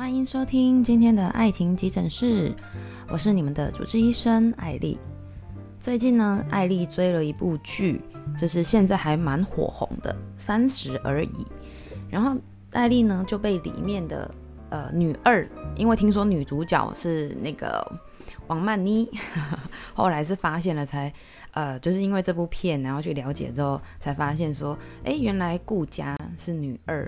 欢迎收听今天的爱情急诊室，我是你们的主治医生艾丽。最近呢，艾丽追了一部剧，就是现在还蛮火红的《三十而已》。然后艾丽呢就被里面的呃女二，因为听说女主角是那个王曼妮，后来是发现了才呃，就是因为这部片，然后去了解之后才发现说，哎，原来顾佳是女二。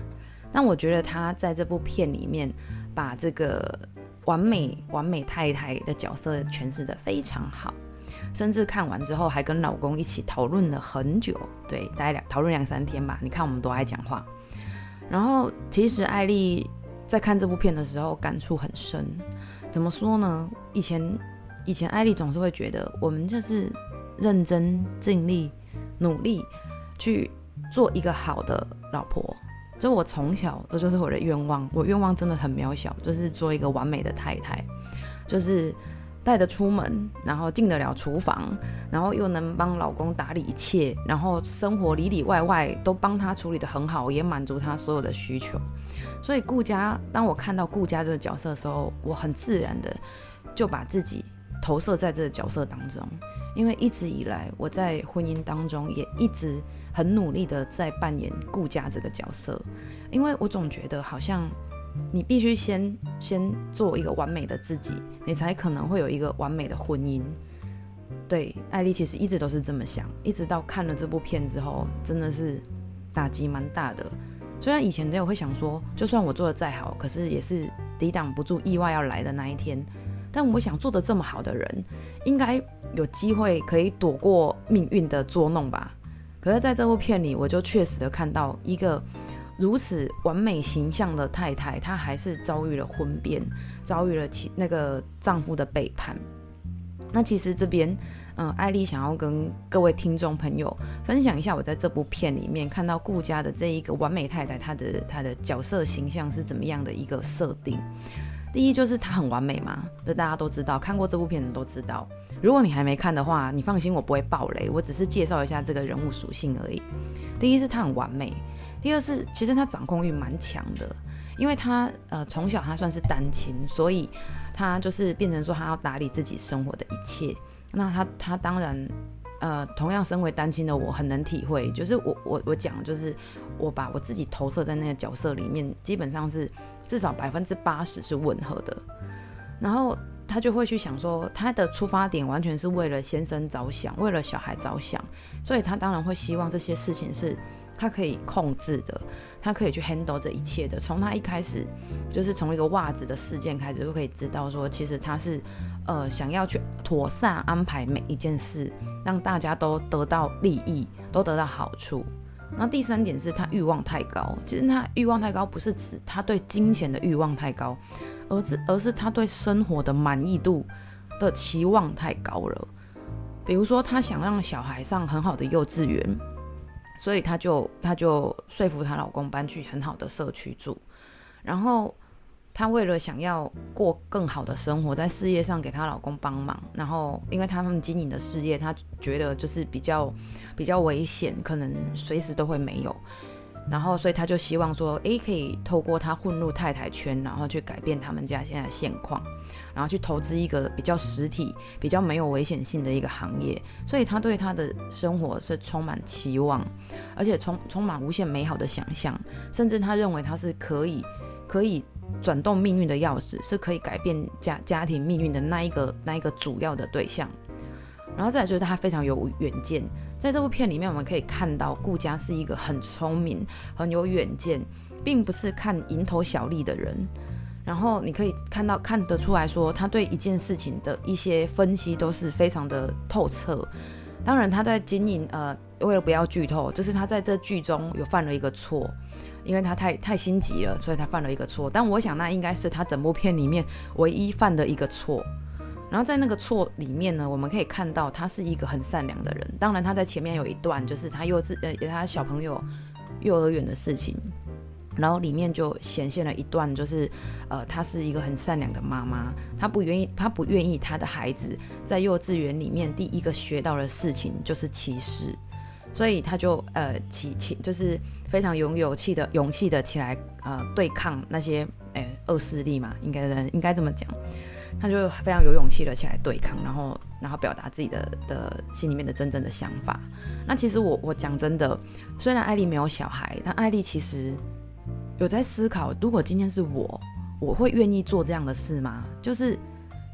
但我觉得她在这部片里面。把这个完美完美太太的角色诠释得非常好，甚至看完之后还跟老公一起讨论了很久，对，大概两讨论两三天吧。你看我们多爱讲话。然后其实艾丽在看这部片的时候感触很深，怎么说呢？以前以前艾丽总是会觉得我们就是认真尽力努力去做一个好的老婆。就我从小，这就是我的愿望。我愿望真的很渺小，就是做一个完美的太太，就是带得出门，然后进得了厨房，然后又能帮老公打理一切，然后生活里里外外都帮他处理得很好，也满足他所有的需求。所以顾家，当我看到顾家这个角色的时候，我很自然的就把自己投射在这个角色当中。因为一直以来，我在婚姻当中也一直很努力的在扮演顾家这个角色，因为我总觉得好像你必须先先做一个完美的自己，你才可能会有一个完美的婚姻。对，艾莉其实一直都是这么想，一直到看了这部片之后，真的是打击蛮大的。虽然以前都有会想说，就算我做得再好，可是也是抵挡不住意外要来的那一天。但我想做得这么好的人，应该有机会可以躲过命运的捉弄吧。可是在这部片里，我就确实的看到一个如此完美形象的太太，她还是遭遇了婚变，遭遇了其那个丈夫的背叛。那其实这边，嗯，艾丽想要跟各位听众朋友分享一下，我在这部片里面看到顾家的这一个完美太太，她的她的角色形象是怎么样的一个设定。第一就是他很完美嘛，这大家都知道，看过这部片的都知道。如果你还没看的话，你放心，我不会爆雷，我只是介绍一下这个人物属性而已。第一是他很完美，第二是其实他掌控欲蛮强的，因为他呃从小他算是单亲，所以他就是变成说他要打理自己生活的一切。那他他当然呃同样身为单亲的我很能体会，就是我我我讲就是我把我自己投射在那个角色里面，基本上是。至少百分之八十是吻合的，然后他就会去想说，他的出发点完全是为了先生着想，为了小孩着想，所以他当然会希望这些事情是他可以控制的，他可以去 handle 这一切的。从他一开始，就是从一个袜子的事件开始，就可以知道说，其实他是呃想要去妥善安排每一件事，让大家都得到利益，都得到好处。那第三点是他欲望太高，其实他欲望太高不是指他对金钱的欲望太高，而是而是他对生活的满意度的期望太高了。比如说他想让小孩上很好的幼稚园，所以他就他就说服他老公搬去很好的社区住，然后。她为了想要过更好的生活，在事业上给她老公帮忙，然后因为他们经营的事业，她觉得就是比较比较危险，可能随时都会没有，然后所以她就希望说，诶，可以透过她混入太太圈，然后去改变他们家现在的现况，然后去投资一个比较实体、比较没有危险性的一个行业，所以她对她的生活是充满期望，而且充充满无限美好的想象，甚至她认为她是可以可以。转动命运的钥匙是可以改变家家庭命运的那一个那一个主要的对象，然后再就是他非常有远见，在这部片里面我们可以看到顾佳是一个很聪明、很有远见，并不是看蝇头小利的人。然后你可以看到看得出来说，他对一件事情的一些分析都是非常的透彻。当然他在经营，呃，为了不要剧透，就是他在这剧中有犯了一个错。因为他太太心急了，所以他犯了一个错。但我想，那应该是他整部片里面唯一犯的一个错。然后在那个错里面呢，我们可以看到他是一个很善良的人。当然，他在前面有一段就是他幼稚呃，他小朋友幼儿园的事情，然后里面就显现了一段，就是呃，他是一个很善良的妈妈，他不愿意，他不愿意他的孩子在幼稚园里面第一个学到的事情就是歧视。所以他就呃起起就是非常有勇气的勇气的起来呃对抗那些哎恶势力嘛，应该应该这么讲。他就非常有勇气的起来对抗，然后然后表达自己的的心里面的真正的想法。那其实我我讲真的，虽然艾丽没有小孩，但艾丽其实有在思考，如果今天是我，我会愿意做这样的事吗？就是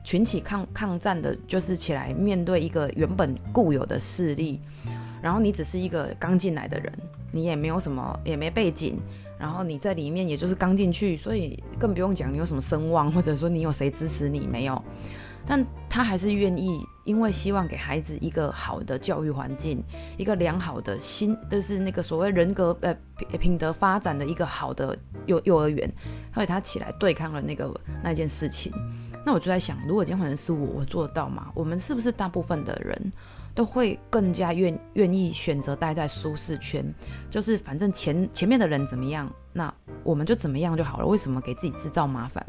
群起抗抗战的，就是起来面对一个原本固有的势力，然后你只是一个刚进来的人，你也没有什么，也没背景。然后你在里面，也就是刚进去，所以更不用讲你有什么声望，或者说你有谁支持你没有。但他还是愿意，因为希望给孩子一个好的教育环境，一个良好的心，就是那个所谓人格呃品德发展的一个好的幼幼儿园，所以他起来对抗了那个那件事情。那我就在想，如果今天可能是我，我做得到吗？我们是不是大部分的人？都会更加愿愿意选择待在舒适圈，就是反正前前面的人怎么样，那我们就怎么样就好了。为什么给自己制造麻烦？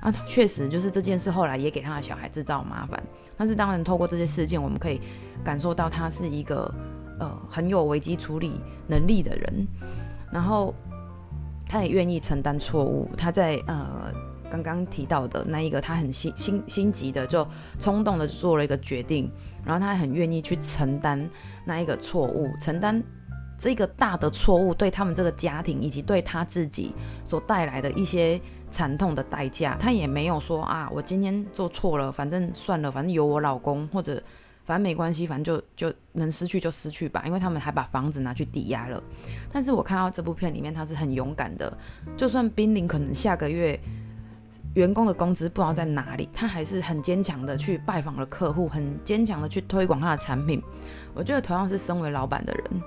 啊，确实就是这件事后来也给他的小孩制造麻烦。但是当然，透过这些事件，我们可以感受到他是一个呃很有危机处理能力的人，然后他也愿意承担错误。他在呃。刚刚提到的那一个，他很心心心急的，就冲动的做了一个决定，然后他很愿意去承担那一个错误，承担这个大的错误对他们这个家庭以及对他自己所带来的一些惨痛的代价。他也没有说啊，我今天做错了，反正算了，反正有我老公，或者反正没关系，反正就就能失去就失去吧。因为他们还把房子拿去抵押了。但是我看到这部片里面，他是很勇敢的，就算濒临可能下个月。员工的工资不知道在哪里，他还是很坚强的去拜访了客户，很坚强的去推广他的产品。我觉得同样是身为老板的人，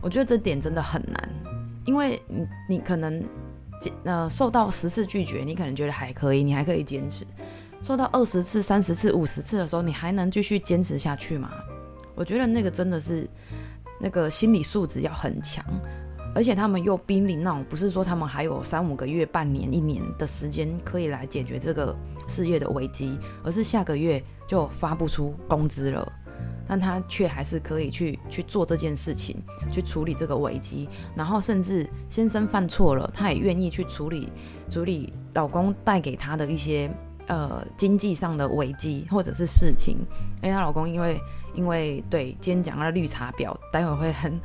我觉得这点真的很难，因为你你可能呃受到十次拒绝，你可能觉得还可以，你还可以坚持；受到二十次、三十次、五十次的时候，你还能继续坚持下去吗？我觉得那个真的是那个心理素质要很强。而且他们又濒临那种，不是说他们还有三五个月、半年、一年的时间可以来解决这个事业的危机，而是下个月就发不出工资了，但他却还是可以去去做这件事情，去处理这个危机，然后甚至先生犯错了，他也愿意去处理处理老公带给他的一些呃经济上的危机或者是事情。因为她老公因为因为对，今天讲了绿茶婊，待会会很。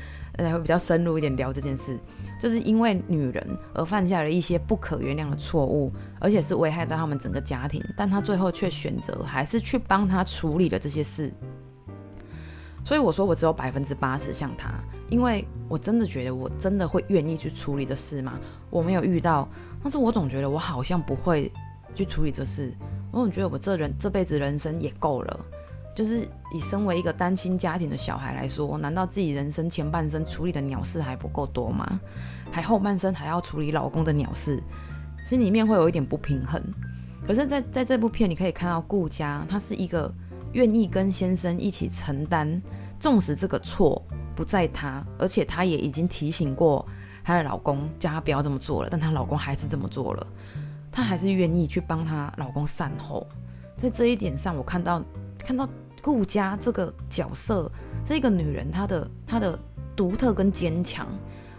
才会比较深入一点聊这件事，就是因为女人而犯下了一些不可原谅的错误，而且是危害到他们整个家庭，但他最后却选择还是去帮他处理了这些事。所以我说我只有百分之八十像他，因为我真的觉得我真的会愿意去处理这事吗？我没有遇到，但是我总觉得我好像不会去处理这事，我总觉得我这人这辈子人生也够了。就是以身为一个单亲家庭的小孩来说，难道自己人生前半生处理的鸟事还不够多吗？还后半生还要处理老公的鸟事，心里面会有一点不平衡。可是在，在这部片，你可以看到顾佳，她是一个愿意跟先生一起承担，纵使这个错不在她，而且她也已经提醒过她的老公，叫她不要这么做了，但她老公还是这么做了，她还是愿意去帮她老公善后。在这一点上，我看到看到。顾佳这个角色，这个女人，她的她的独特跟坚强，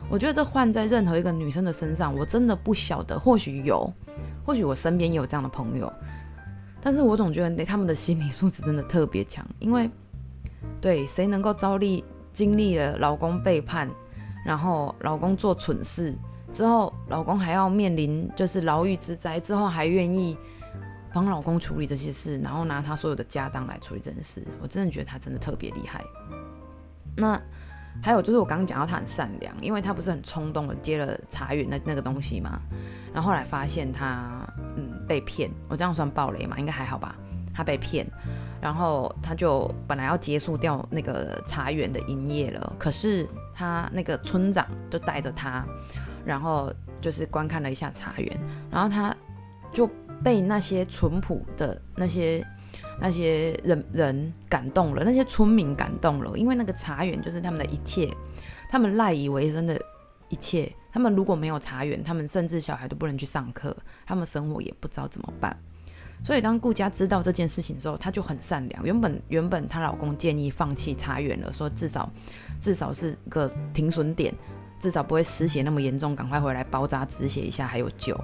我觉得这换在任何一个女生的身上，我真的不晓得。或许有，或许我身边也有这样的朋友，但是我总觉得他们的心理素质真的特别强。因为，对，谁能够遭历经历了老公背叛，然后老公做蠢事之后，老公还要面临就是牢狱之灾之后，还愿意。帮老公处理这些事，然后拿他所有的家当来处理这件事，我真的觉得他真的特别厉害。那还有就是我刚刚讲到他很善良，因为他不是很冲动的接了茶园那那个东西嘛，然后后来发现他嗯被骗，我这样算暴雷嘛？应该还好吧？他被骗，然后他就本来要结束掉那个茶园的营业了，可是他那个村长就带着他，然后就是观看了一下茶园，然后他就。被那些淳朴的那些那些人人感动了，那些村民感动了，因为那个茶园就是他们的一切，他们赖以为生的一切。他们如果没有茶园，他们甚至小孩都不能去上课，他们生活也不知道怎么办。所以当顾佳知道这件事情之后，她就很善良。原本原本她老公建议放弃茶园了，说至少至少是个停损点。至少不会失血那么严重，赶快回来包扎止血一下还有救。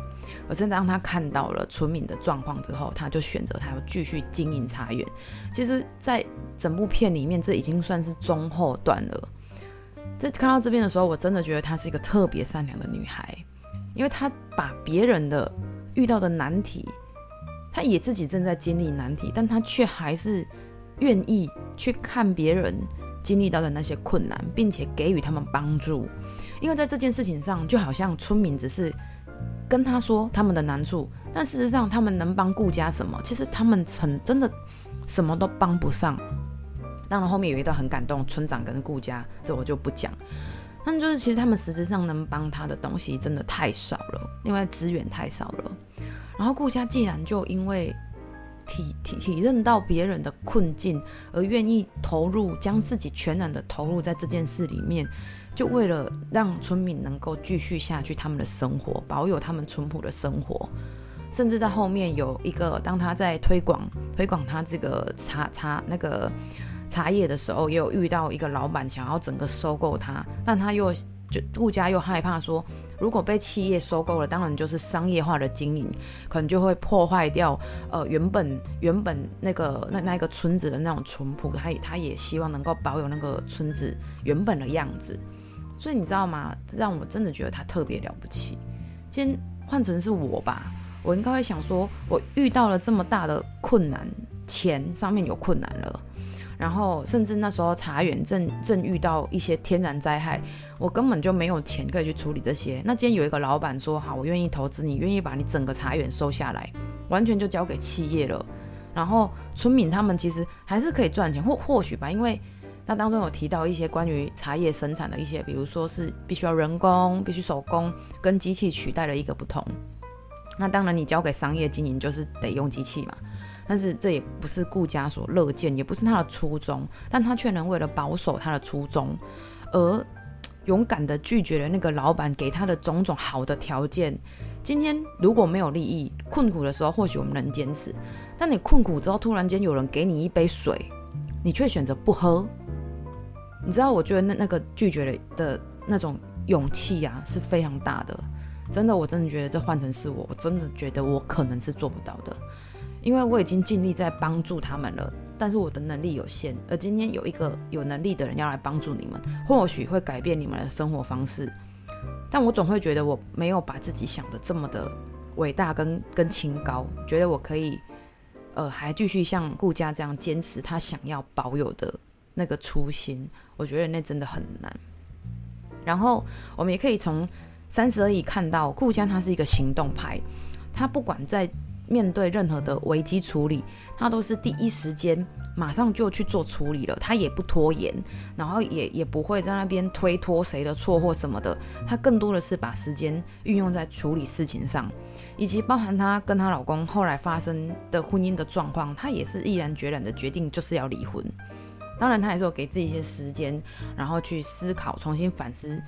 而是当他看到了村民的状况之后，他就选择他要继续经营茶园。其实，在整部片里面，这已经算是中后段了。在看到这边的时候，我真的觉得她是一个特别善良的女孩，因为她把别人的遇到的难题，她也自己正在经历难题，但她却还是愿意去看别人经历到的那些困难，并且给予他们帮助。因为在这件事情上，就好像村民只是跟他说他们的难处，但事实上他们能帮顾家什么？其实他们曾真的什么都帮不上。当然后面有一段很感动，村长跟顾家，这我就不讲。但就是其实他们实质上能帮他的东西真的太少了，因为资源太少了。然后顾家既然就因为体体体认到别人的困境而愿意投入，将自己全然的投入在这件事里面，就为了让村民能够继续下去他们的生活，保有他们淳朴的生活。甚至在后面有一个，当他在推广推广他这个茶茶那个。茶叶的时候，也有遇到一个老板想要整个收购他，但他又就顾家又害怕说，如果被企业收购了，当然就是商业化的经营，可能就会破坏掉呃原本原本那个那那个村子的那种淳朴，他也他也希望能够保有那个村子原本的样子，所以你知道吗？让我真的觉得他特别了不起。今天换成是我吧，我应该会想说，我遇到了这么大的困难，钱上面有困难了。然后，甚至那时候茶园正正遇到一些天然灾害，我根本就没有钱可以去处理这些。那今天有一个老板说好，我愿意投资你，愿意把你整个茶园收下来，完全就交给企业了。然后村民他们其实还是可以赚钱，或或许吧，因为那当中有提到一些关于茶叶生产的一些，比如说是必须要人工，必须手工，跟机器取代的一个不同。那当然，你交给商业经营就是得用机器嘛。但是这也不是顾家所乐见，也不是他的初衷，但他却能为了保守他的初衷，而勇敢的拒绝了那个老板给他的种种好的条件。今天如果没有利益，困苦的时候或许我们能坚持，但你困苦之后突然间有人给你一杯水，你却选择不喝，你知道？我觉得那那个拒绝的的那种勇气呀是非常大的，真的，我真的觉得这换成是我，我真的觉得我可能是做不到的。因为我已经尽力在帮助他们了，但是我的能力有限。而今天有一个有能力的人要来帮助你们，或许会改变你们的生活方式。但我总会觉得我没有把自己想得这么的伟大跟跟清高，觉得我可以，呃，还继续像顾家这样坚持他想要保有的那个初心。我觉得那真的很难。然后我们也可以从三十而已看到顾家他是一个行动派，他不管在。面对任何的危机处理，他都是第一时间马上就去做处理了，他也不拖延，然后也也不会在那边推脱谁的错或什么的，他更多的是把时间运用在处理事情上，以及包含她跟她老公后来发生的婚姻的状况，她也是毅然决然的决定就是要离婚。当然，她也是有给自己一些时间，然后去思考、重新反思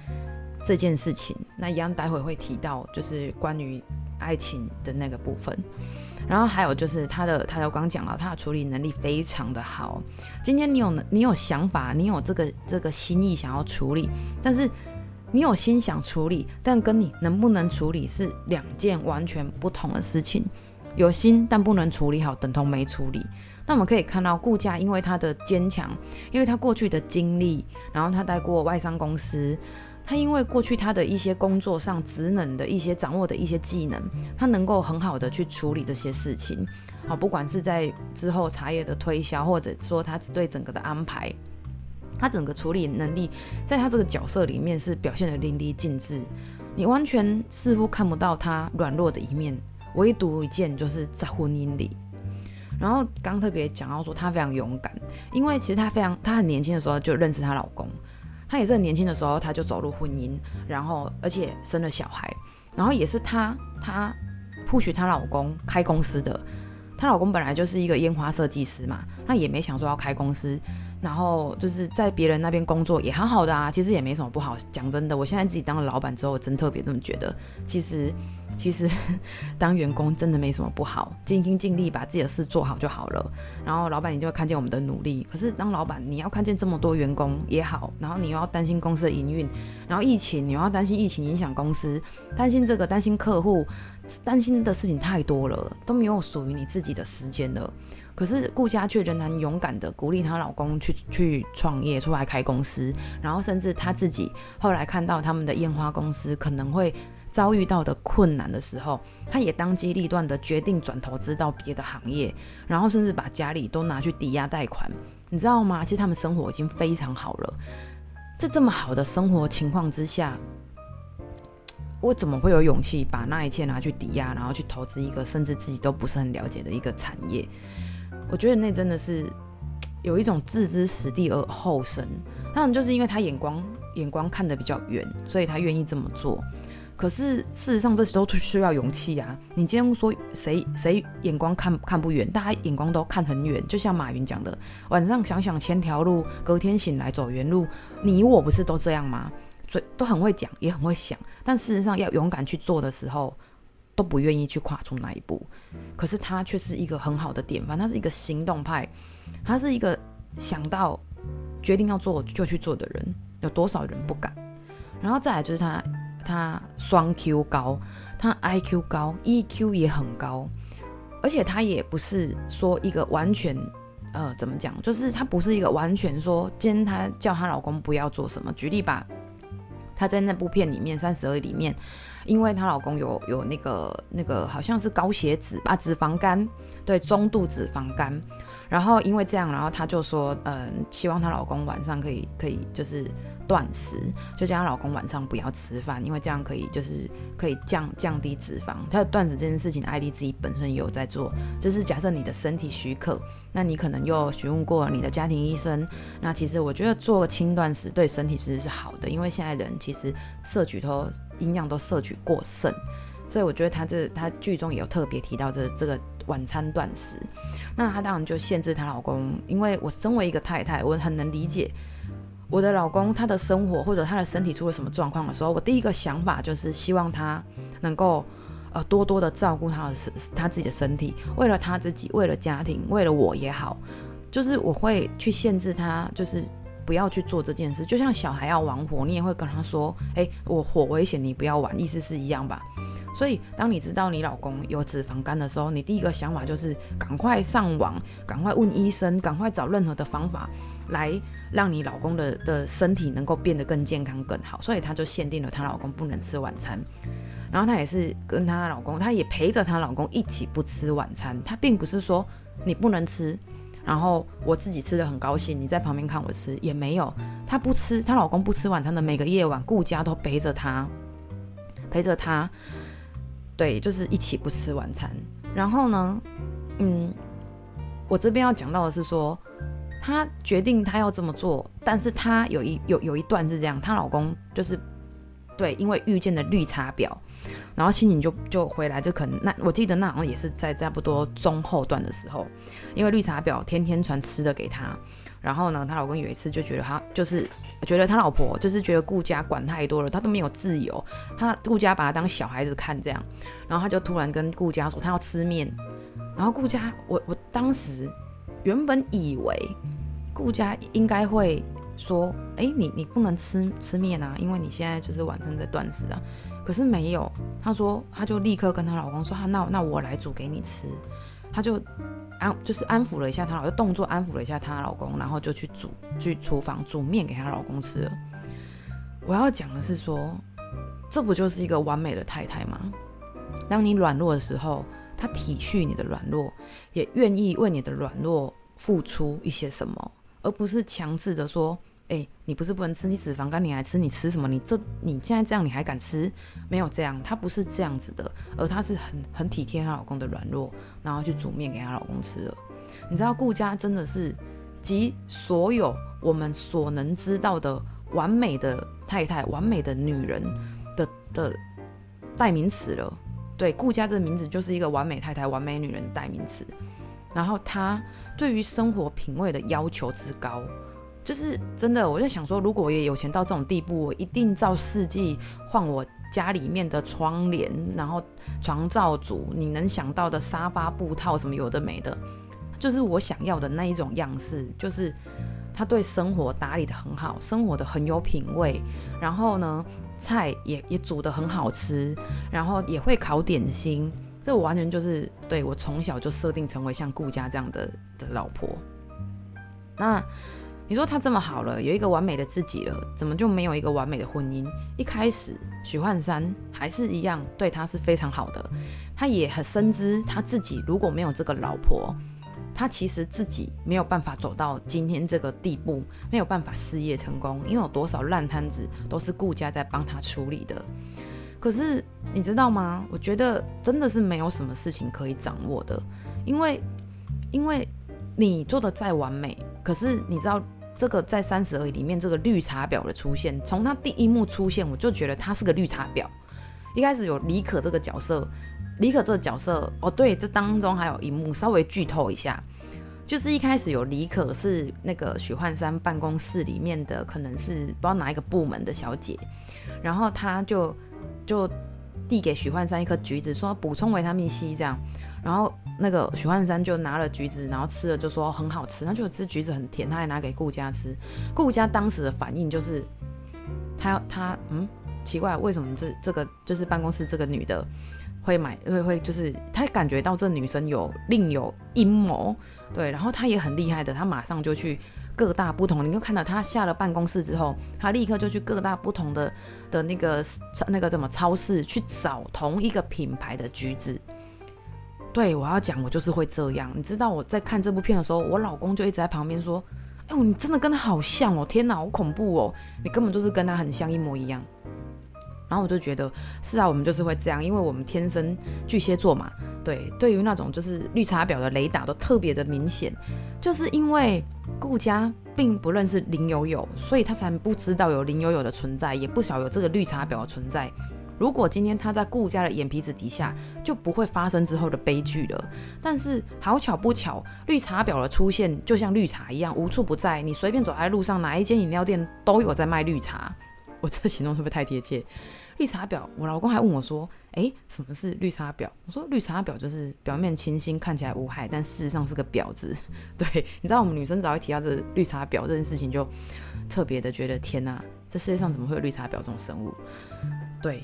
这件事情。那一样，待会会提到，就是关于。爱情的那个部分，然后还有就是他的，他有刚讲了，他的处理能力非常的好。今天你有你有想法，你有这个这个心意想要处理，但是你有心想处理，但跟你能不能处理是两件完全不同的事情。有心但不能处理好，等同没处理。那我们可以看到顾家，因为他的坚强，因为他过去的经历，然后他带过外商公司。他因为过去他的一些工作上职能的一些掌握的一些技能，他能够很好的去处理这些事情，好，不管是在之后茶叶的推销，或者说他对整个的安排，他整个处理能力，在他这个角色里面是表现得淋漓尽致，你完全似乎看不到他软弱的一面，唯独一件就是在婚姻里，然后刚特别讲到说他非常勇敢，因为其实他非常他很年轻的时候就认识她老公。她也是很年轻的时候，她就走入婚姻，然后而且生了小孩，然后也是她她 push 她老公开公司的。她老公本来就是一个烟花设计师嘛，那也没想说要开公司，然后就是在别人那边工作也很好的啊，其实也没什么不好。讲真的，我现在自己当了老板之后，我真特别这么觉得。其实其实 当员工真的没什么不好，尽心尽力把自己的事做好就好了。然后老板你就会看见我们的努力。可是当老板你要看见这么多员工也好，然后你又要担心公司的营运，然后疫情你又要担心疫情影响公司，担心这个担心客户，担心的事情太多了，都没有属于你自己的时间了。可是顾佳却仍然勇敢地鼓励她老公去去创业，出来开公司，然后甚至她自己后来看到他们的烟花公司可能会遭遇到的困难的时候，他也当机立断地决定转投资到别的行业，然后甚至把家里都拿去抵押贷款，你知道吗？其实他们生活已经非常好了，在这么好的生活情况之下，我怎么会有勇气把那一切拿去抵押，然后去投资一个甚至自己都不是很了解的一个产业？我觉得那真的是有一种置之死地而后生，当然就是因为他眼光眼光看得比较远，所以他愿意这么做。可是事实上，这些都需要勇气啊！你今天说谁谁眼光看看不远，大家眼光都看很远。就像马云讲的，晚上想想千条路，隔天醒来走原路。你我不是都这样吗？所以都很会讲，也很会想，但事实上要勇敢去做的时候。都不愿意去跨出那一步，可是他却是一个很好的典范。他是一个行动派，他是一个想到决定要做就去做的人。有多少人不敢？然后再来就是他，他双 Q 高，他 IQ 高，EQ 也很高，而且他也不是说一个完全呃怎么讲，就是他不是一个完全说今天他叫她老公不要做什么。举例吧，她在那部片里面《三十二》里面。因为她老公有有那个那个好像是高血脂啊，脂肪肝，对，中度脂肪肝。然后因为这样，然后她就说，嗯，希望她老公晚上可以可以就是断食，就叫她老公晚上不要吃饭，因为这样可以就是可以降降低脂肪。她的断食这件事情，艾莉自己本身也有在做，就是假设你的身体许可，那你可能又询问过你的家庭医生。那其实我觉得做个轻断食对身体其实是好的，因为现在人其实摄取都。营养都摄取过剩，所以我觉得她这她剧中也有特别提到这这个晚餐断食。那她当然就限制她老公，因为我身为一个太太，我很能理解我的老公他的生活或者他的身体出了什么状况的时候，我第一个想法就是希望他能够呃多多的照顾他的身他自己的身体，为了他自己，为了家庭，为了我也好，就是我会去限制他，就是。不要去做这件事，就像小孩要玩火，你也会跟他说：“诶，我火危险，你不要玩。”意思是一样吧？所以，当你知道你老公有脂肪肝的时候，你第一个想法就是赶快上网，赶快问医生，赶快找任何的方法来让你老公的的身体能够变得更健康、更好。所以，她就限定了她老公不能吃晚餐，然后她也是跟她老公，她也陪着她老公一起不吃晚餐。她并不是说你不能吃。然后我自己吃得很高兴，你在旁边看我吃也没有。她不吃，她老公不吃晚餐的每个夜晚，顾家都陪着她，陪着她，对，就是一起不吃晚餐。然后呢，嗯，我这边要讲到的是说，她决定她要这么做，但是她有一有有一段是这样，她老公就是对，因为遇见了绿茶婊。然后心情就就回来，就可能那我记得那好像也是在差不多中后段的时候，因为绿茶婊天天传吃的给她，然后呢，她老公有一次就觉得他就是觉得他老婆就是觉得顾家管太多了，他都没有自由，他顾家把他当小孩子看这样，然后他就突然跟顾家说他要吃面，然后顾家我我当时原本以为顾家应该会说，哎，你你不能吃吃面啊，因为你现在就是晚上在断食啊。可是没有，她说，她就立刻跟她老公说，她那那我来煮给你吃，她就安就是安抚了一下她老公，动作安抚了一下她老公，然后就去煮去厨房煮面给她老公吃了。我要讲的是说，这不就是一个完美的太太吗？当你软弱的时候，她体恤你的软弱，也愿意为你的软弱付出一些什么，而不是强制的说。哎、你不是不能吃，你脂肪肝你还吃，你吃什么？你这你现在这样你还敢吃？没有这样，她不是这样子的，而她是很很体贴她老公的软弱，然后去煮面给她老公吃了。你知道顾家真的是集所有我们所能知道的完美的太太、完美的女人的的代名词了。对，顾家这个名字就是一个完美太太、完美女人的代名词。然后他对于生活品味的要求之高。就是真的，我在想说，如果我也有钱到这种地步，我一定照四季换我家里面的窗帘，然后床罩组，你能想到的沙发布套什么有的没的，就是我想要的那一种样式，就是他对生活打理得很好，生活的很有品味，然后呢，菜也也煮得很好吃，然后也会烤点心，这我完全就是对我从小就设定成为像顾家这样的的老婆。那你说他这么好了，有一个完美的自己了，怎么就没有一个完美的婚姻？一开始许幻山还是一样对他是非常好的，他也很深知他自己如果没有这个老婆，他其实自己没有办法走到今天这个地步，没有办法事业成功，因为有多少烂摊子都是顾家在帮他处理的。可是你知道吗？我觉得真的是没有什么事情可以掌握的，因为因为你做的再完美，可是你知道。这个在三十而已里面，这个绿茶婊的出现，从他第一幕出现，我就觉得他是个绿茶婊。一开始有李可这个角色，李可这个角色，哦对，这当中还有一幕稍微剧透一下，就是一开始有李可是那个许幻山办公室里面的，可能是不知道哪一个部门的小姐，然后他就就递给许幻山一颗橘子，说补充维他命 C 这样。然后那个许幻山就拿了橘子，然后吃了，就说很好吃。他就吃橘子很甜，他还拿给顾家吃。顾家当时的反应就是，他他嗯奇怪，为什么这这个就是办公室这个女的会买会会就是他感觉到这女生有另有阴谋，对，然后他也很厉害的，他马上就去各大不同，你就看到他下了办公室之后，他立刻就去各大不同的的那个那个什么超市去找同一个品牌的橘子。对，我要讲，我就是会这样。你知道我在看这部片的时候，我老公就一直在旁边说：“哎呦，你真的跟他好像哦！天哪，好恐怖哦！你根本就是跟他很像，一模一样。”然后我就觉得，是啊，我们就是会这样，因为我们天生巨蟹座嘛。对，对于那种就是绿茶婊的雷达都特别的明显，就是因为顾家并不认识林有有，所以他才不知道有林有有的存在，也不晓有这个绿茶婊的存在。如果今天他在顾家的眼皮子底下，就不会发生之后的悲剧了。但是好巧不巧，绿茶婊的出现就像绿茶一样无处不在，你随便走在路上，哪一间饮料店都有在卖绿茶。我这形容是不是太贴切？绿茶婊，我老公还问我说：“诶，什么是绿茶婊？”我说：“绿茶婊就是表面清新，看起来无害，但事实上是个婊子。”对，你知道我们女生只要一提到这绿茶婊这件事情，就特别的觉得天哪，这世界上怎么会有绿茶婊这种生物？对。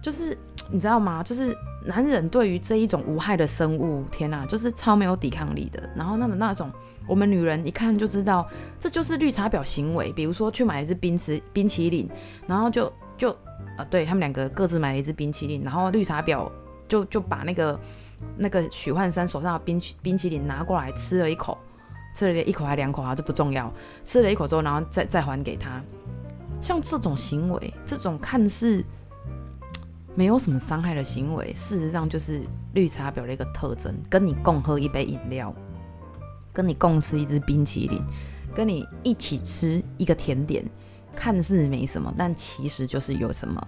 就是你知道吗？就是男人对于这一种无害的生物，天哪，就是超没有抵抗力的。然后那种那种，我们女人一看就知道，这就是绿茶婊行为。比如说去买一支冰淇冰淇淋，然后就就呃，对他们两个各自买了一支冰淇淋，然后绿茶婊就就把那个那个许幻山手上的冰淇冰淇淋拿过来吃了一口，吃了一口还两口啊，这不重要。吃了一口之后，然后再再还给他。像这种行为，这种看似。没有什么伤害的行为，事实上就是绿茶婊的一个特征。跟你共喝一杯饮料，跟你共吃一支冰淇淋，跟你一起吃一个甜点，看似没什么，但其实就是有什么。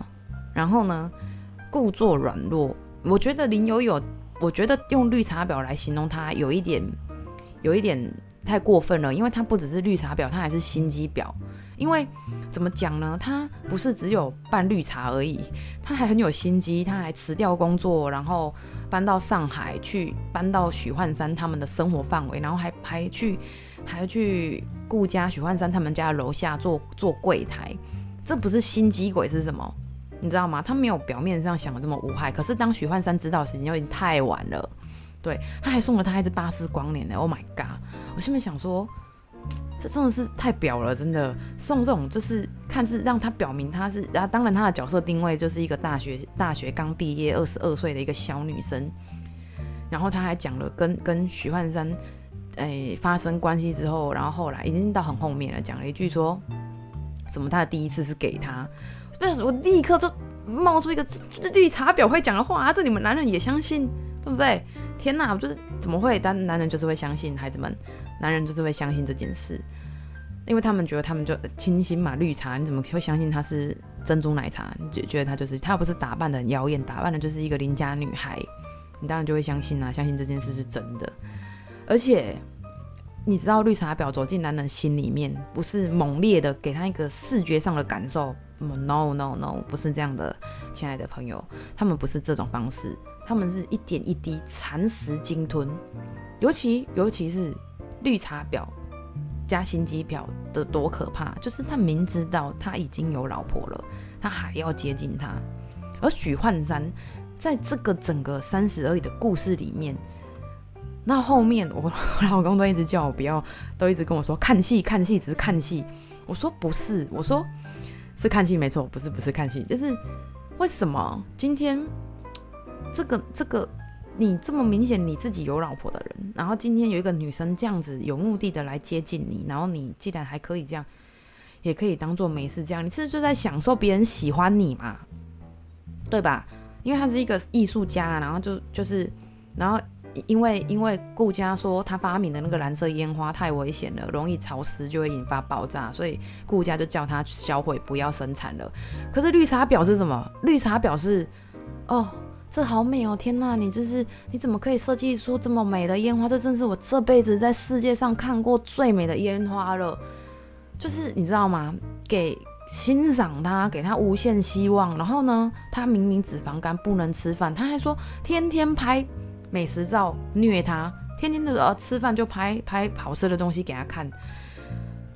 然后呢，故作软弱。我觉得林有有，我觉得用绿茶婊来形容他，有一点，有一点太过分了。因为他不只是绿茶婊，他还是心机婊。因为怎么讲呢？他不是只有办绿茶而已，他还很有心机，他还辞掉工作，然后搬到上海去，搬到许幻山他们的生活范围，然后还还去还去顾家许幻山他们家的楼下做做柜台，这不是心机鬼是什么？你知道吗？他没有表面上想的这么无害，可是当许幻山知道时间就已经太晚了。对，他还送了他一只巴斯光年呢，Oh my god！我现在想说。这真的是太婊了，真的。送这种就是看似让他表明他是，然后当然他的角色定位就是一个大学大学刚毕业二十二岁的一个小女生，然后他还讲了跟跟徐幻山哎发生关系之后，然后后来已经到很后面了，讲了一句说什么他的第一次是给他，不是我立刻就冒出一个绿茶婊会讲的话啊，这你们男人也相信对不对？天哪，就是怎么会？但男人就是会相信孩子们。男人就是会相信这件事，因为他们觉得他们就清新嘛，绿茶，你怎么会相信她是珍珠奶茶？你就觉得她就是她又不是打扮的很妖艳，打扮的就是一个邻家女孩，你当然就会相信啊，相信这件事是真的。而且你知道，绿茶婊走进男人心里面，不是猛烈的给他一个视觉上的感受，，no no no，不是这样的，亲爱的朋友，他们不是这种方式，他们是一点一滴蚕食鲸吞，尤其尤其是绿茶婊加心机婊的多可怕，就是他明知道他已经有老婆了，他还要接近他，而许幻山在这个整个三十而已的故事里面。那后面，我老公都一直叫我不要，都一直跟我说看戏看戏只是看戏。我说不是，我说是看戏没错，不是不是看戏，就是为什么今天这个这个你这么明显你自己有老婆的人，然后今天有一个女生这样子有目的的来接近你，然后你既然还可以这样，也可以当做没事这样，你是不是就在享受别人喜欢你嘛？对吧？因为他是一个艺术家，然后就就是然后。因为因为顾家说他发明的那个蓝色烟花太危险了，容易潮湿就会引发爆炸，所以顾家就叫他销毁，不要生产了。可是绿茶婊是什么？绿茶婊是，哦，这好美哦！天哪，你就是你怎么可以设计出这么美的烟花？这真是我这辈子在世界上看过最美的烟花了。就是你知道吗？给欣赏他，给他无限希望。然后呢，他明明脂肪肝不能吃饭，他还说天天拍。美食照虐他，天天的呃吃饭就拍拍好吃的东西给他看，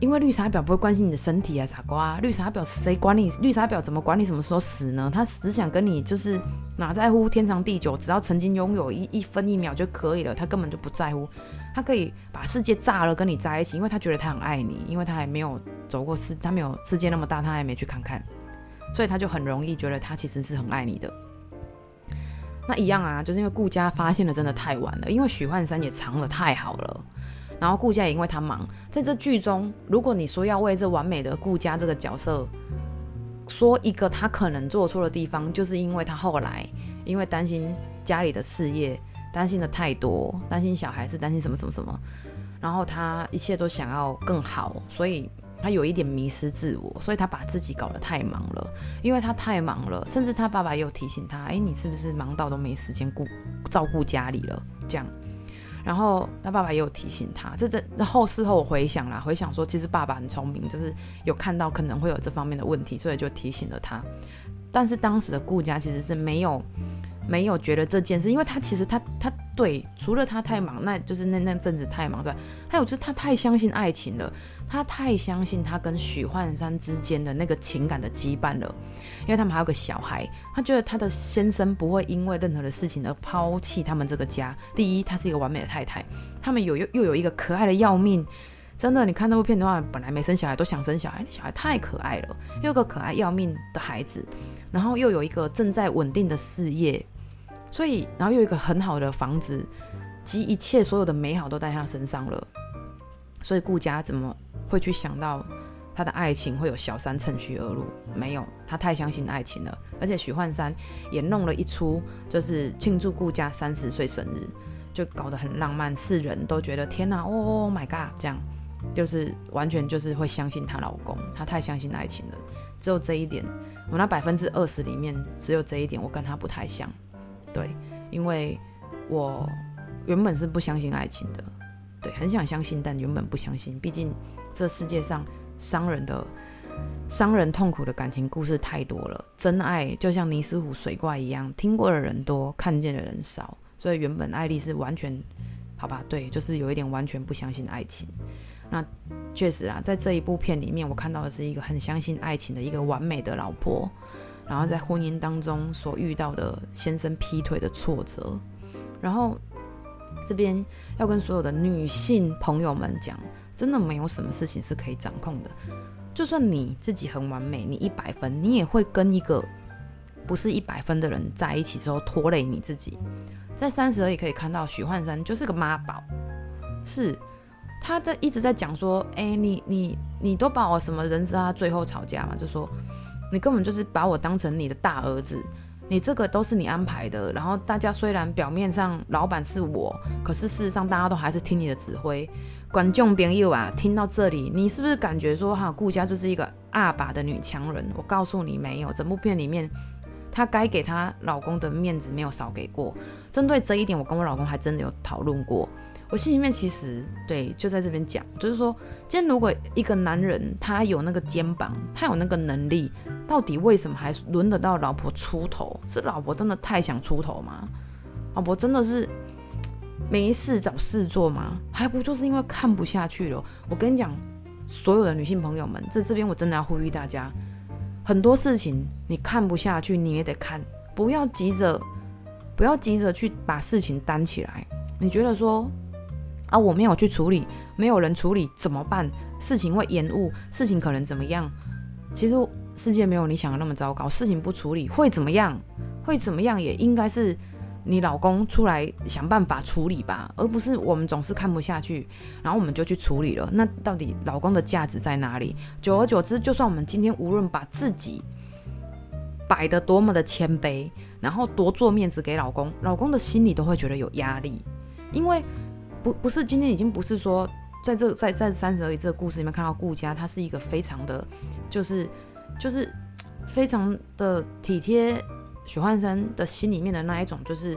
因为绿茶婊不会关心你的身体啊，傻瓜！绿茶婊谁管你？绿茶婊怎么管你什么时候死呢？他只想跟你就是哪在乎天长地久，只要曾经拥有一一分一秒就可以了，他根本就不在乎，他可以把世界炸了跟你在一起，因为他觉得他很爱你，因为他还没有走过世，他没有世界那么大，他还没去看看，所以他就很容易觉得他其实是很爱你的。那一样啊，就是因为顾家发现的真的太晚了，因为许幻山也藏得太好了，然后顾家也因为他忙，在这剧中，如果你说要为这完美的顾家这个角色说一个他可能做错的地方，就是因为他后来因为担心家里的事业，担心的太多，担心小孩是担心什么什么什么，然后他一切都想要更好，所以。他有一点迷失自我，所以他把自己搞得太忙了。因为他太忙了，甚至他爸爸也有提醒他：“哎，你是不是忙到都没时间顾照顾家里了？”这样，然后他爸爸也有提醒他。这这后事后我回想啦，回想说，其实爸爸很聪明，就是有看到可能会有这方面的问题，所以就提醒了他。但是当时的顾家其实是没有。没有觉得这件事，因为他其实他他对，除了他太忙，那就是那那阵子太忙之外，还有就是他太相信爱情了，他太相信他跟许幻山之间的那个情感的羁绊了，因为他们还有个小孩，他觉得他的先生不会因为任何的事情而抛弃他们这个家。第一，他是一个完美的太太，他们有又又有一个可爱的要命，真的，你看那部片的话，本来没生小孩都想生小孩，那小孩太可爱了，又有个可爱要命的孩子，然后又有一个正在稳定的事业。所以，然后又有一个很好的房子，及一切所有的美好都在他身上了。所以顾家怎么会去想到他的爱情会有小三趁虚而入？没有，他太相信爱情了。而且许幻山也弄了一出，就是庆祝顾家三十岁生日，就搞得很浪漫，世人都觉得天哪，哦，Oh my God，这样就是完全就是会相信她老公，她太相信爱情了。只有这一点，我那百分之二十里面只有这一点，我跟他不太像。对，因为我原本是不相信爱情的，对，很想相信，但原本不相信。毕竟这世界上伤人的、伤人痛苦的感情故事太多了，真爱就像尼斯湖水怪一样，听过的人多，看见的人少。所以原本爱丽是完全，好吧，对，就是有一点完全不相信爱情。那确实啊，在这一部片里面，我看到的是一个很相信爱情的一个完美的老婆。然后在婚姻当中所遇到的先生劈腿的挫折，然后这边要跟所有的女性朋友们讲，真的没有什么事情是可以掌控的。就算你自己很完美，你一百分，你也会跟一个不是一百分的人在一起之后拖累你自己。在三十而已可以看到许幻山就是个妈宝，是他在一直在讲说，哎，你你你都把我什么人渣，最后吵架嘛，就说。你根本就是把我当成你的大儿子，你这个都是你安排的。然后大家虽然表面上老板是我，可是事实上大家都还是听你的指挥。观众朋友啊，听到这里，你是不是感觉说哈，顾家就是一个阿爸的女强人？我告诉你，没有，整部片里面她该给她老公的面子没有少给过。针对这一点，我跟我老公还真的有讨论过。我心里面其实对，就在这边讲，就是说，今天如果一个男人他有那个肩膀，他有那个能力，到底为什么还轮得到老婆出头？是老婆真的太想出头吗？老婆真的是没事找事做吗？还不就是因为看不下去了？我跟你讲，所有的女性朋友们，在这边我真的要呼吁大家，很多事情你看不下去，你也得看，不要急着，不要急着去把事情担起来。你觉得说？啊，我没有去处理，没有人处理怎么办？事情会延误，事情可能怎么样？其实世界没有你想的那么糟糕，事情不处理会怎么样？会怎么样？也应该是你老公出来想办法处理吧，而不是我们总是看不下去，然后我们就去处理了。那到底老公的价值在哪里？久而久之，就算我们今天无论把自己摆得多么的谦卑，然后多做面子给老公，老公的心里都会觉得有压力，因为。不不是今天已经不是说在这在在三十而已这个故事里面看到顾佳，他是一个非常的，就是就是非常的体贴许幻山的心里面的那一种，就是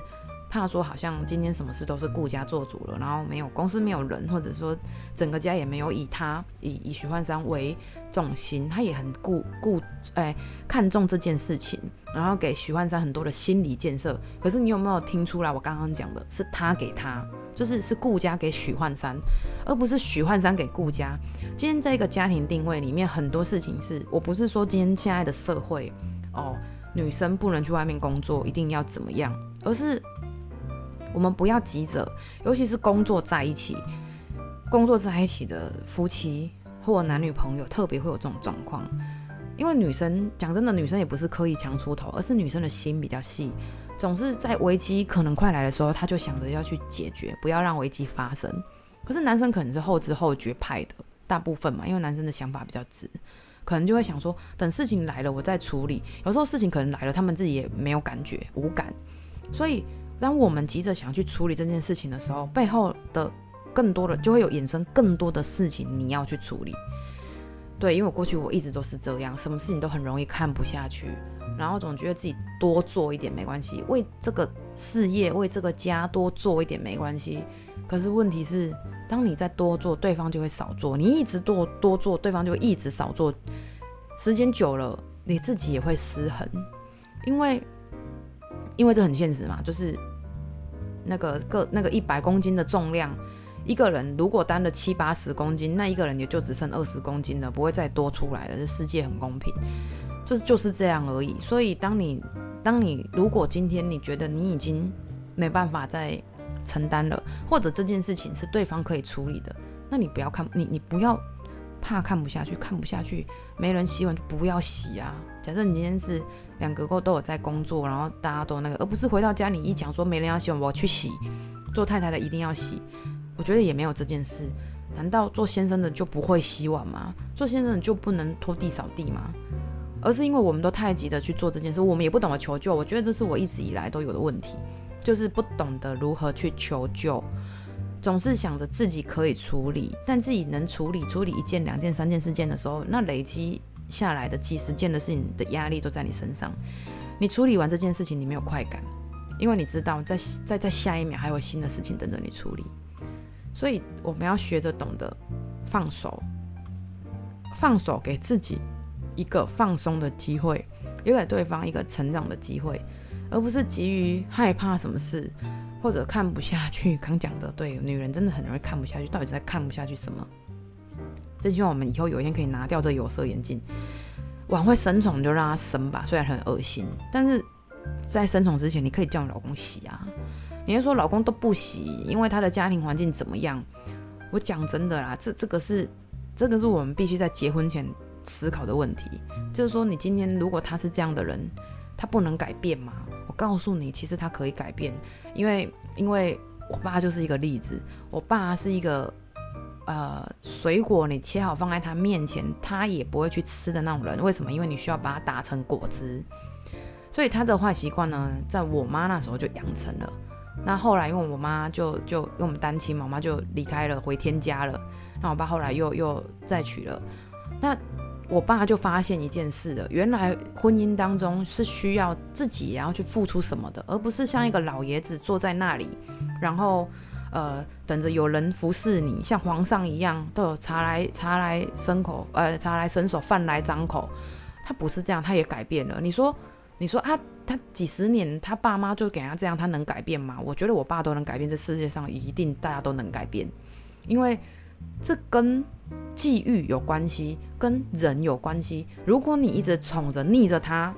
怕说好像今天什么事都是顾家做主了，然后没有公司没有人，或者说整个家也没有以他以以许幻山为重心，他也很顾顾哎看重这件事情，然后给许幻山很多的心理建设。可是你有没有听出来？我刚刚讲的是他给他。就是是顾家给许幻山，而不是许幻山给顾家。今天在一个家庭定位里面，很多事情是我不是说今天现在的社会哦，女生不能去外面工作，一定要怎么样，而是我们不要急着，尤其是工作在一起，工作在一起的夫妻或男女朋友，特别会有这种状况。因为女生讲真的，女生也不是刻意强出头，而是女生的心比较细。总是在危机可能快来的时候，她就想着要去解决，不要让危机发生。可是男生可能是后知后觉派的，大部分嘛，因为男生的想法比较直，可能就会想说，等事情来了我再处理。有时候事情可能来了，他们自己也没有感觉，无感。所以当我们急着想去处理这件事情的时候，背后的更多的就会有衍生更多的事情你要去处理。对，因为我过去我一直都是这样，什么事情都很容易看不下去。然后总觉得自己多做一点没关系，为这个事业、为这个家多做一点没关系。可是问题是，当你再多做，对方就会少做；你一直多多做，对方就会一直少做。时间久了，你自己也会失衡，因为因为这很现实嘛，就是那个个那个一百公斤的重量，一个人如果担了七八十公斤，那一个人也就只剩二十公斤了，不会再多出来了。这世界很公平。就是就是这样而已。所以，当你当你如果今天你觉得你已经没办法再承担了，或者这件事情是对方可以处理的，那你不要看你你不要怕看不下去，看不下去没人洗碗就不要洗啊。假设你今天是两个都有在工作，然后大家都那个，而不是回到家里一讲说没人要洗碗，我去洗，做太太的一定要洗。我觉得也没有这件事。难道做先生的就不会洗碗吗？做先生的就不能拖地扫地吗？而是因为我们都太急的去做这件事，我们也不懂得求救。我觉得这是我一直以来都有的问题，就是不懂得如何去求救，总是想着自己可以处理，但自己能处理处理一件、两件、三件、四件的时候，那累积下来的几十件的事情的压力都在你身上。你处理完这件事情，你没有快感，因为你知道在在在下一秒还有新的事情等着你处理。所以我们要学着懂得放手，放手给自己。一个放松的机会，也给对方一个成长的机会，而不是急于害怕什么事，或者看不下去。刚讲的对，女人真的很容易看不下去，到底在看不下去什么？真希望我们以后有一天可以拿掉这有色眼镜，晚会生虫就让它生吧，虽然很恶心，但是在生虫之前，你可以叫你老公洗啊。你就说老公都不洗，因为他的家庭环境怎么样？我讲真的啦，这这个是这个是我们必须在结婚前。思考的问题就是说，你今天如果他是这样的人，他不能改变吗？我告诉你，其实他可以改变，因为因为我爸就是一个例子。我爸是一个呃，水果你切好放在他面前，他也不会去吃的那种人。为什么？因为你需要把它打成果汁。所以他这个坏习惯呢，在我妈那时候就养成了。那后来因为我妈就就因为我们单亲嘛，我妈就离开了，回天家了。那我爸后来又又再娶了。那我爸就发现一件事了，原来婚姻当中是需要自己也要去付出什么的，而不是像一个老爷子坐在那里，然后呃，等着有人服侍你，像皇上一样，都有茶来茶来伸口，呃，茶来伸手，饭来张口。他不是这样，他也改变了。你说，你说啊，他几十年，他爸妈就给他这样，他能改变吗？我觉得我爸都能改变，这世界上一定大家都能改变，因为这跟际遇有关系，跟人有关系。如果你一直宠着逆着他，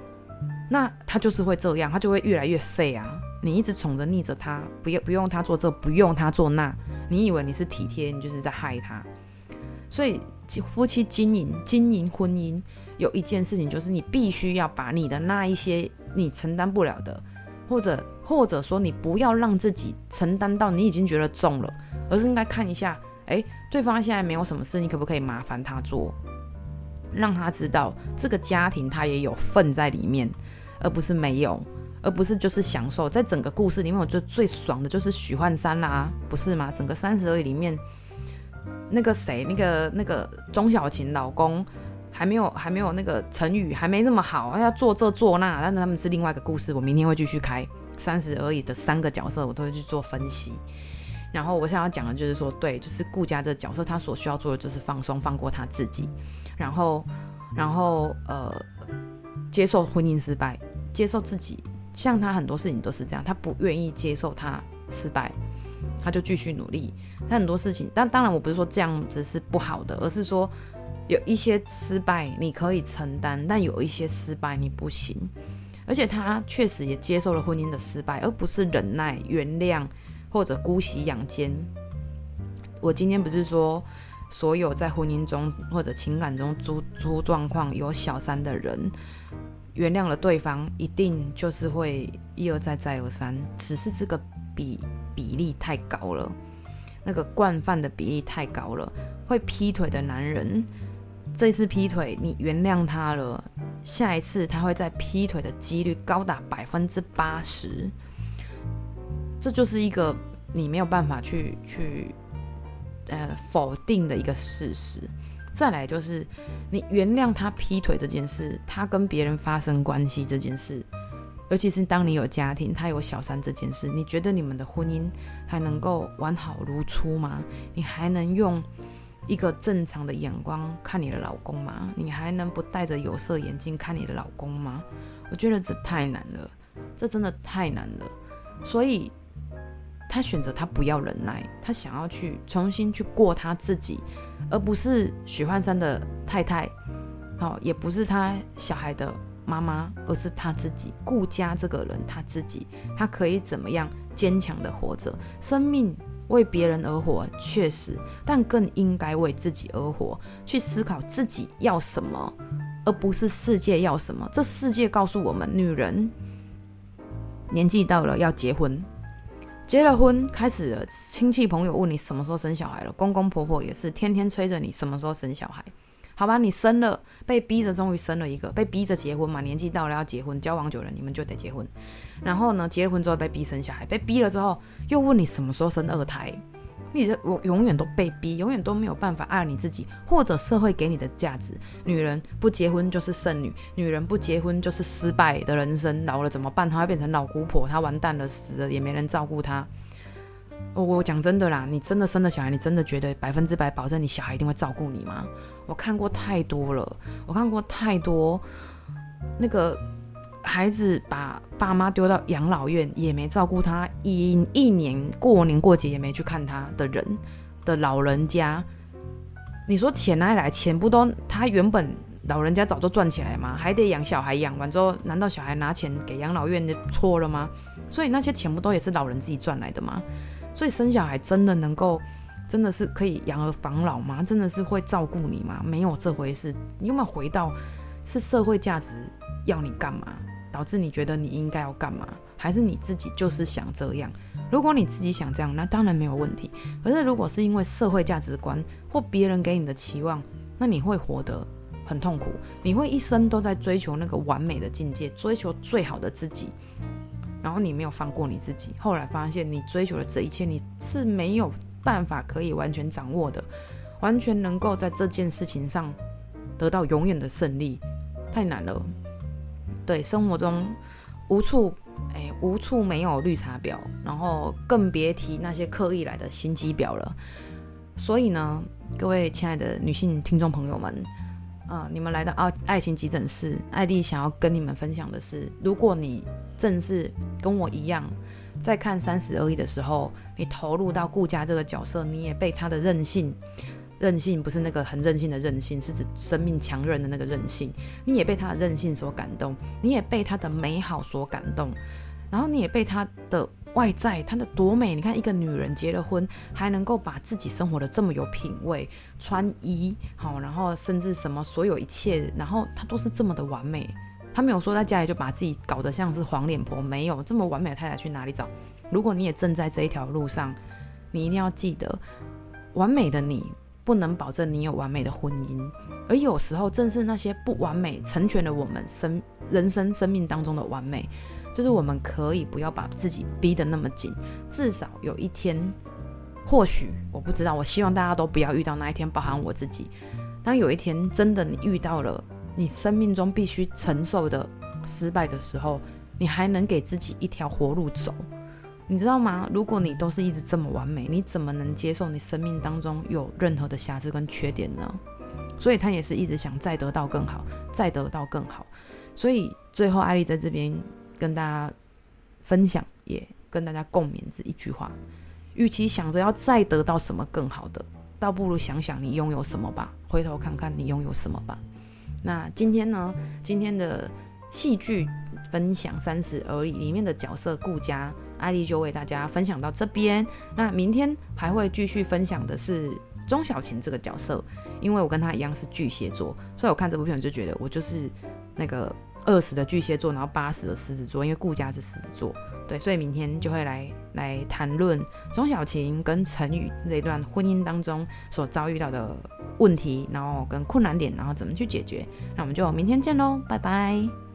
那他就是会这样，他就会越来越废啊。你一直宠着逆着他，不要不用他做这，不用他做那，你以为你是体贴，你就是在害他。所以夫妻经营经营婚姻。有一件事情，就是你必须要把你的那一些你承担不了的，或者或者说你不要让自己承担到你已经觉得重了，而是应该看一下，诶，对方现在没有什么事，你可不可以麻烦他做，让他知道这个家庭他也有份在里面，而不是没有，而不是就是享受。在整个故事里面，我觉得最爽的就是许幻山啦，不是吗？整个三十而已里面，那个谁，那个那个钟小琴老公。还没有，还没有那个成语还没那么好，要做这做那，但是他们是另外一个故事。我明天会继续开三十而已的三个角色，我都会去做分析。然后我想要讲的就是说，对，就是顾家这个角色，他所需要做的就是放松，放过他自己，然后，然后呃，接受婚姻失败，接受自己，像他很多事情都是这样，他不愿意接受他失败，他就继续努力。他很多事情，但当然我不是说这样子是不好的，而是说。有一些失败你可以承担，但有一些失败你不行。而且他确实也接受了婚姻的失败，而不是忍耐、原谅或者姑息养奸。我今天不是说所有在婚姻中或者情感中出出状况有小三的人，原谅了对方，一定就是会一而再再而三，只是这个比比例太高了，那个惯犯的比例太高了，会劈腿的男人。这次劈腿，你原谅他了，下一次他会再劈腿的几率高达百分之八十，这就是一个你没有办法去去呃否定的一个事实。再来就是你原谅他劈腿这件事，他跟别人发生关系这件事，尤其是当你有家庭，他有小三这件事，你觉得你们的婚姻还能够完好如初吗？你还能用？一个正常的眼光看你的老公吗？你还能不戴着有色眼镜看你的老公吗？我觉得这太难了，这真的太难了。所以他选择他不要忍耐，他想要去重新去过他自己，而不是许幻山的太太，好，也不是他小孩的妈妈，而是他自己。顾家这个人他自己，他可以怎么样坚强的活着？生命。为别人而活，确实，但更应该为自己而活，去思考自己要什么，而不是世界要什么。这世界告诉我们，女人年纪到了要结婚，结了婚开始了，亲戚朋友问你什么时候生小孩了，公公婆婆也是天天催着你什么时候生小孩。好吧，你生了，被逼着，终于生了一个，被逼着结婚嘛，年纪到了要结婚，交往久了你们就得结婚。然后呢，结了婚之后被逼生小孩，被逼了之后又问你什么时候生二胎，你这我永远都被逼，永远都没有办法爱你自己，或者社会给你的价值，女人不结婚就是剩女，女人不结婚就是失败的人生，老了怎么办？她会变成老姑婆，她完蛋了，死了也没人照顾她。我我讲真的啦，你真的生了小孩，你真的觉得百分之百保证你小孩一定会照顾你吗？我看过太多了，我看过太多那个孩子把爸妈丢到养老院也没照顾他，一一年过年过节也没去看他的人的老人家。你说钱哪里来？钱不都他原本老人家早就赚起来吗？还得养小孩，养完之后难道小孩拿钱给养老院就错了吗？所以那些钱不都也是老人自己赚来的吗？所以生小孩真的能够，真的是可以养儿防老吗？真的是会照顾你吗？没有这回事。你有没有回到是社会价值要你干嘛，导致你觉得你应该要干嘛？还是你自己就是想这样？如果你自己想这样，那当然没有问题。可是如果是因为社会价值观或别人给你的期望，那你会活得很痛苦。你会一生都在追求那个完美的境界，追求最好的自己。然后你没有放过你自己，后来发现你追求的这一切，你是没有办法可以完全掌握的，完全能够在这件事情上得到永远的胜利，太难了。对，生活中无处哎，无处没有绿茶婊，然后更别提那些刻意来的心机婊了。所以呢，各位亲爱的女性听众朋友们，啊、呃，你们来到爱爱情急诊室，艾丽想要跟你们分享的是，如果你正是跟我一样，在看三十而已的时候，你投入到顾佳这个角色，你也被他的任性。任性不是那个很任性的任性，是指生命强韧的那个任性。你也被他的任性所感动，你也被他的美好所感动，然后你也被他的外在，他的多美。你看一个女人结了婚，还能够把自己生活的这么有品味，穿衣好，然后甚至什么所有一切，然后她都是这么的完美。她没有说在家里就把自己搞得像是黄脸婆，没有这么完美的太太去哪里找？如果你也正在这一条路上，你一定要记得，完美的你。不能保证你有完美的婚姻，而有时候正是那些不完美成全了我们生人生生命当中的完美，就是我们可以不要把自己逼得那么紧，至少有一天，或许我不知道，我希望大家都不要遇到那一天，包含我自己。当有一天真的你遇到了你生命中必须承受的失败的时候，你还能给自己一条活路走。你知道吗？如果你都是一直这么完美，你怎么能接受你生命当中有任何的瑕疵跟缺点呢？所以他也是一直想再得到更好，再得到更好。所以最后，艾丽在这边跟大家分享，也跟大家共勉这一句话：与其想着要再得到什么更好的，倒不如想想你拥有什么吧，回头看看你拥有什么吧。那今天呢？今天的戏剧分享三十而已里面的角色顾佳。艾丽就为大家分享到这边，那明天还会继续分享的是钟小琴这个角色，因为我跟她一样是巨蟹座，所以我看这部片就觉得我就是那个二十的巨蟹座，然后八十的狮子座，因为顾佳是狮子座，对，所以明天就会来来谈论钟小琴跟陈宇这段婚姻当中所遭遇到的问题，然后跟困难点，然后怎么去解决，那我们就明天见喽，拜拜。